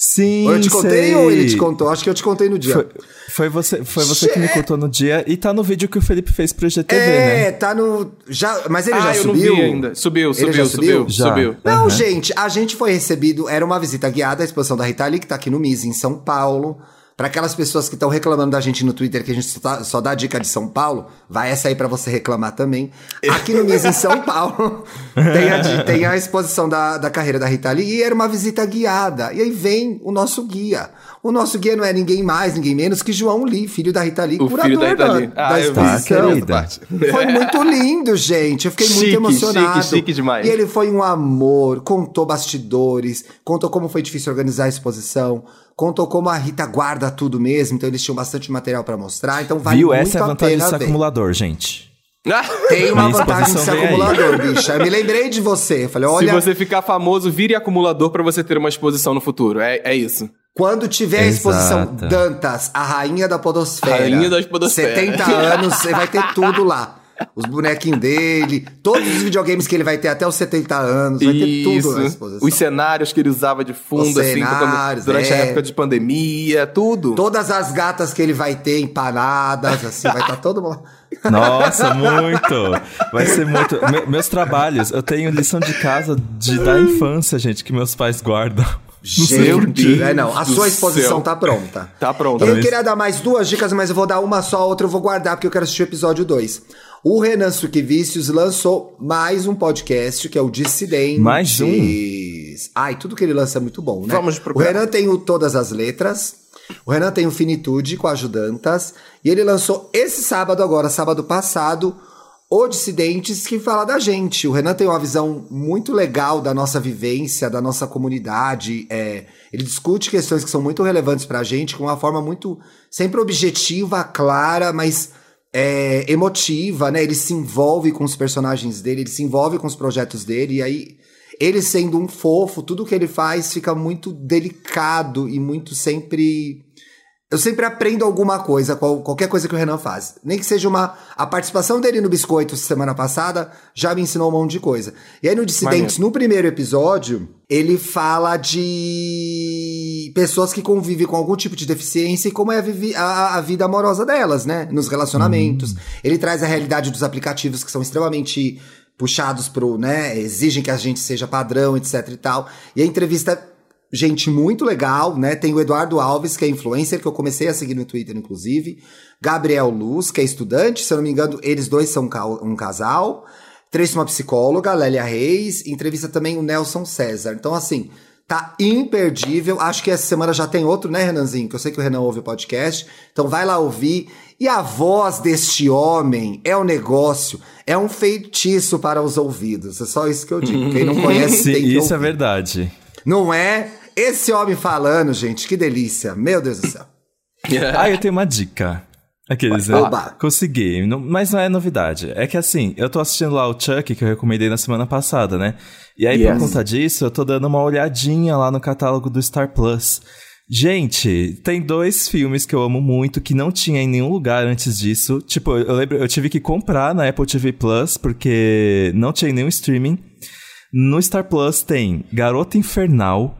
Sim, Ou eu te contei sei. ou ele te contou? Acho que eu te contei no dia. Foi, foi você, foi você que me contou no dia e tá no vídeo que o Felipe fez pro GTV, é, né? tá no. Já, mas ele ah, já eu subiu? não vi ainda. Subiu, Ele subiu, subiu, subiu? Já. subiu. Não, Aham. gente, a gente foi recebido. Era uma visita guiada à exposição da Rita Lee, que tá aqui no MIS, em São Paulo. Pra aquelas pessoas que estão reclamando da gente no Twitter, que a gente só, tá- só dá dica de São Paulo, vai essa aí pra você reclamar também. Aqui no MIS, em São Paulo, tem a, tem a exposição da, da carreira da Rita Lee e era uma visita guiada. E aí vem o nosso guia. O nosso guia não é ninguém mais, ninguém menos que João Lee, filho da Rita Lee, O curador filho da Rita da, Lee. da Ah, vi exposição. querida. parte. Foi muito lindo, gente. Eu fiquei muito Chique, emocionado. chique, chique demais. E ele foi um amor, contou bastidores, contou como foi difícil organizar a exposição, contou como a Rita guarda tudo mesmo, então eles tinham bastante material pra mostrar, então vale Viu? muito Essa é a vantagem desse acumulador, gente. Tem uma vantagem de ser vem aí. acumulador, bicha. Eu me lembrei de você. Eu Falei, olha, Se você ficar famoso, vire acumulador pra você ter uma exposição no futuro. É, é isso. Quando tiver a exposição Exato. Dantas, a rainha da podosfera. Rainha da podosfera. 70 anos, você vai ter tudo lá. Os bonequinhos dele, todos os videogames que ele vai ter até os 70 anos, vai ter tudo na Isso. exposição. Os cenários que ele usava de fundo, Os assim, quando- durante a é. época de pandemia, tudo. Todas as gatas que ele vai ter empanadas, assim, vai estar todo mundo. Nossa, muito! Vai ser muito. Me- meus trabalhos, eu tenho lição de casa de, da infância, gente, que meus pais guardam. Gente, é não, a sua exposição céu. tá pronta. Tá pronta. Eu Mas- queria dar mais duas dicas, mas eu vou dar uma só, a outra eu vou guardar porque eu quero assistir o episódio 2. O Renan Suquevicius lançou mais um podcast, que é o Dissidentes. Mais um? Ai, tudo que ele lança é muito bom, né? Vamos O procurar. Renan tem o Todas as Letras. O Renan tem o Finitude com ajudantas. E ele lançou esse sábado agora, sábado passado, o Dissidentes, que fala da gente. O Renan tem uma visão muito legal da nossa vivência, da nossa comunidade. é, ele discute questões que são muito relevantes pra gente, com uma forma muito sempre objetiva, clara, mas é, emotiva, né? Ele se envolve com os personagens dele, ele se envolve com os projetos dele, e aí ele sendo um fofo, tudo que ele faz fica muito delicado e muito sempre. Eu sempre aprendo alguma coisa, qual- qualquer coisa que o Renan faz. Nem que seja uma. A participação dele no Biscoito semana passada já me ensinou um monte de coisa. E aí no Dissidentes, no primeiro episódio, ele fala de pessoas que convivem com algum tipo de deficiência e como é a, a- a vida amorosa delas, né? Nos relacionamentos. Ele traz a realidade dos aplicativos que são extremamente puxados pro, né? Exigem que a gente seja padrão, etc e tal. E a entrevista gente muito legal, né? Tem o Eduardo Alves, que é influencer, que eu comecei a seguir no Twitter, inclusive. Gabriel Luz, que é estudante, se eu não me engano, eles dois são um casal. Trouxe uma psicóloga, Lélia Reis. Entrevista também o Nelson César. Então, assim, tá imperdível. Acho que essa semana já tem outro, né, Renanzinho? Que eu sei que o Renan ouve o podcast. Então vai lá ouvir. E a voz deste homem é um negócio, é um feitiço para os ouvidos. É só isso que eu digo. Quem não conhece tem que isso é ouvir. verdade. Não é? Esse homem falando, gente, que delícia. Meu Deus do céu. Ah, eu tenho uma dica. Aqueles, né? Oba. Consegui, não- mas não é novidade. É que assim, eu tô assistindo lá o Chuck, que eu recomendei na semana passada, né? E aí, por Yes. conta disso, eu tô dando uma olhadinha lá no catálogo do Star Plus. Gente, tem dois filmes que eu amo muito que não tinha em nenhum lugar antes disso. Tipo, eu lembro, eu tive que comprar na Apple TV Plus porque não tinha em nenhum streaming. No Star Plus tem Garota Infernal,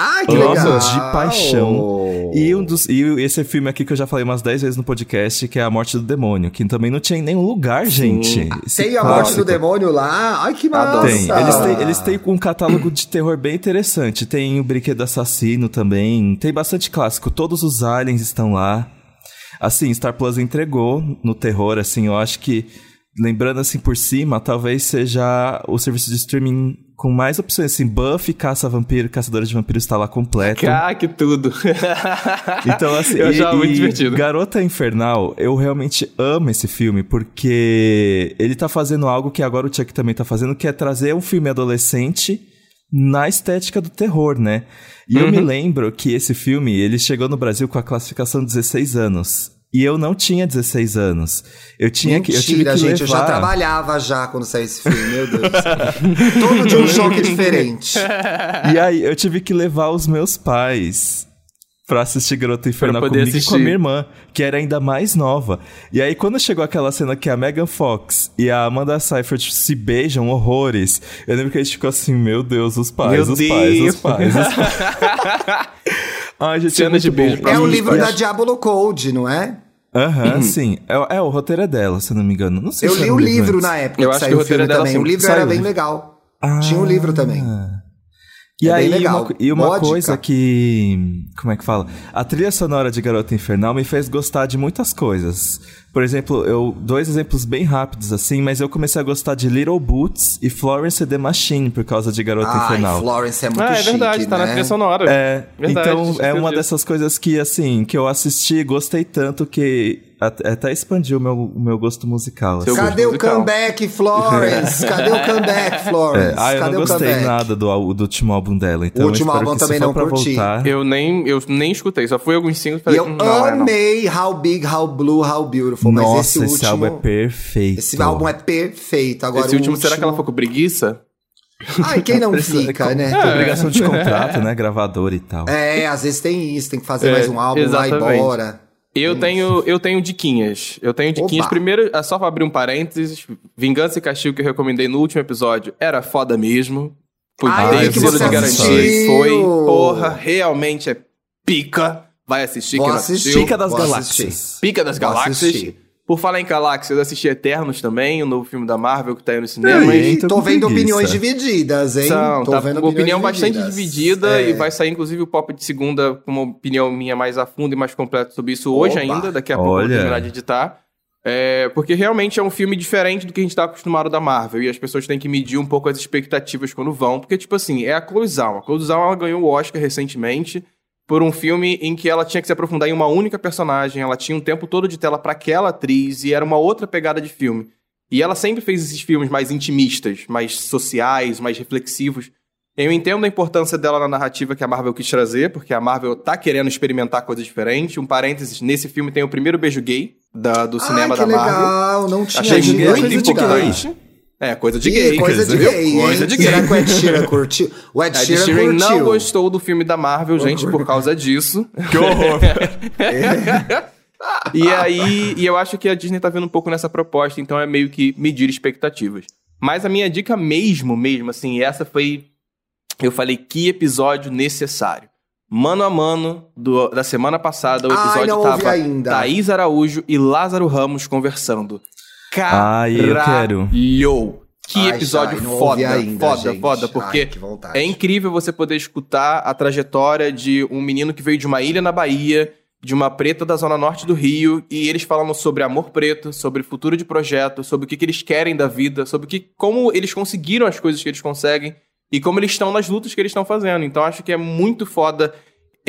Ai, que Amo legal. de paixão. E um dos e esse filme aqui que eu já falei umas 10 vezes no podcast, que é A Morte do Demônio, que também não tinha em nenhum lugar, gente. Esse Tem a morte clássico. do demônio lá. Ai, que massa. Tem. Eles têm, eles têm um catálogo de terror bem interessante. Tem o Brinquedo Assassino também. Tem bastante clássico. Todos os aliens estão lá. Assim, Star Plus entregou no terror, assim, eu acho que, lembrando assim por cima, talvez seja o serviço de streaming com mais opções, assim, Buffy, Caça Vampiro, Caçadora de Vampiros está lá completo. Ah, que tudo. Então, assim, eu e- achava muito divertido. Garota Infernal, eu realmente amo esse filme, porque ele tá fazendo algo que agora o Chuck também tá fazendo, que é trazer um filme adolescente na estética do terror, né? E eu Uhum. me lembro que esse filme, ele chegou no Brasil com a classificação 16 anos. E eu não tinha 16 anos. Eu tinha que eu tive Mentira, que gente. Eu já levar- trabalhava já quando saiu esse filme, meu Deus. Todo de um choque diferente. E aí eu tive que levar os meus pais pra assistir Garota Infernal poder comigo e com a assistir. minha irmã, que era ainda mais nova. E aí, quando chegou aquela cena que a Megan Fox e a Amanda Seyfried se beijam horrores, eu lembro que a gente ficou assim, meu Deus, os pais, Meu os Deus. pais, os pais, os pais. Ai, gente, Cena é de beijo bom. pra É o Sim, livro da Diabolo Code, não é? Aham, sim. É, é, o roteiro é dela, se eu não me engano. Não sei Eu se li o um livro antes. na época Eu que acho saiu que o roteiro é dela, também. sim. O livro Saiu era bem legal. Tinha um livro também. E É bem aí, legal. uma, e uma Boa coisa que. Como é que fala? A trilha sonora de Garota Infernal me fez gostar de muitas coisas. Por exemplo, eu dois exemplos bem rápidos assim, mas eu comecei a gostar de Little Boots e Florence and the Machine por causa de Garota Ai, Infernal. Florence é muito Ah, é chique, verdade, tá né? na trilha sonora. É, Verdade, então é uma disso. dessas coisas que, assim, que eu assisti, gostei tanto que até, até expandiu o meu, o meu gosto musical. Assim. gosto Cadê o musical. comeback, Florence? Cadê o comeback, Florence? É, ah, eu Cadê não gostei comeback? nada do, do último álbum dela. Então O último álbum também não curti. voltar. Eu nem, eu nem escutei, só fui alguns singles e eu "Hum, não, é não. amei How Big, How Blue, How Beautiful. mas Nossa, esse, esse, último, álbum é perfeito. Esse álbum é perfeito. Agora, Esse o último, será que ela ficou com preguiça? Ai, quem não Precisa- fica, né? Tem obrigação de contrato, né? Gravador e tal. É, às vezes tem isso, tem que fazer É, mais um álbum, vai exatamente. embora. Eu tenho, eu tenho diquinhas. Eu tenho diquinhas. Opa. Primeiro, é só pra abrir um parênteses. Vingança e Castigo que eu recomendei no último episódio era foda mesmo. Fui Ai, que de garantia. Foi, porra, realmente é pica. Vai assistir Vou que assistir. Pica das Vou galáxias. assistir. Pica das Vou Galáxias. assistir. Por falar em galáxias, eu assisti Eternos também, o novo filme da Marvel que tá aí no cinema. hein? E tô tô vendo preguiça. opiniões divididas, hein? são, tô tá vendo opinião opiniões bastante divididas. dividida É. e vai sair inclusive o pop de segunda com uma opinião minha mais a fundo e mais completa sobre isso hoje Opa. ainda. Daqui a pouco eu vou Olha. terminar de editar. É, porque realmente é um filme diferente do que a gente tá acostumado da Marvel. E as pessoas têm que medir um pouco as expectativas quando vão. Porque, tipo assim, é a Chloe Zhao. A Chloe Zhao ela ganhou o Oscar recentemente por um filme em que ela tinha que se aprofundar em uma única personagem. Ela tinha um tempo todo de tela para aquela atriz e era uma outra pegada de filme. E ela sempre fez esses filmes mais intimistas, mais sociais, mais reflexivos. Eu entendo a importância dela na narrativa que a Marvel quis trazer, porque a Marvel tá querendo experimentar coisas diferentes. Um parênteses, nesse filme tem o primeiro beijo gay da- do cinema Ai, que da Marvel. legal, não tinha Achei muito importante. É, coisa de Ih, gay. coisa de gay, hein? Coisa de gay. Será que o Ed Sheeran curtiu? O Ed A Ed Sheeran Sheeran não gostou do filme da Marvel, gente, por causa disso. Que horror! E aí, e eu acho que a Disney tá vendo um pouco nessa proposta, então é meio que medir expectativas. Mas a minha dica mesmo, mesmo, assim, essa foi. Eu falei que episódio necessário. Mano a mano do- da semana passada, o Ai, episódio não ouvi tava ainda. Thaís Araújo e Lázaro Ramos conversando. Ai, eu quero. Caralho! Que Ai, episódio foda, ainda, foda, gente. foda, porque Ai, é incrível você poder escutar a trajetória de um menino que veio de uma ilha na Bahia, de uma preta da zona norte do Rio, e eles falando sobre amor preto, sobre futuro de projeto, sobre o que, que eles querem da vida, sobre o que, como eles conseguiram as coisas que eles conseguem e como eles estão nas lutas que eles estão fazendo. Então acho que é muito foda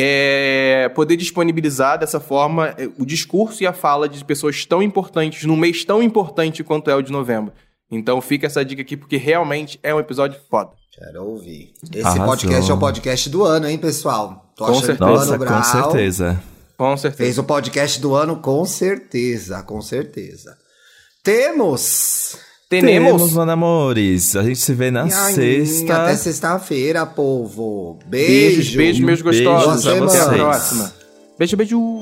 é, poder disponibilizar dessa forma é, o discurso e a fala de pessoas tão importantes num mês tão importante quanto é o de novembro. Então fica essa dica aqui, porque realmente é um episódio foda. Quero ouvir. Esse Arrasou. podcast é o podcast do ano, hein, pessoal? Tô Com achando certeza. o Nossa, Mano com certeza. Com certeza. Fez o podcast do ano, com certeza, com certeza. Temos! Tenemos. meus amores. A gente se vê na Ai, sexta. Até sexta-feira, povo. Beijos, Beijo. beijos, meus Beijo gostosos. pra Até a próxima. Beijo, beijo.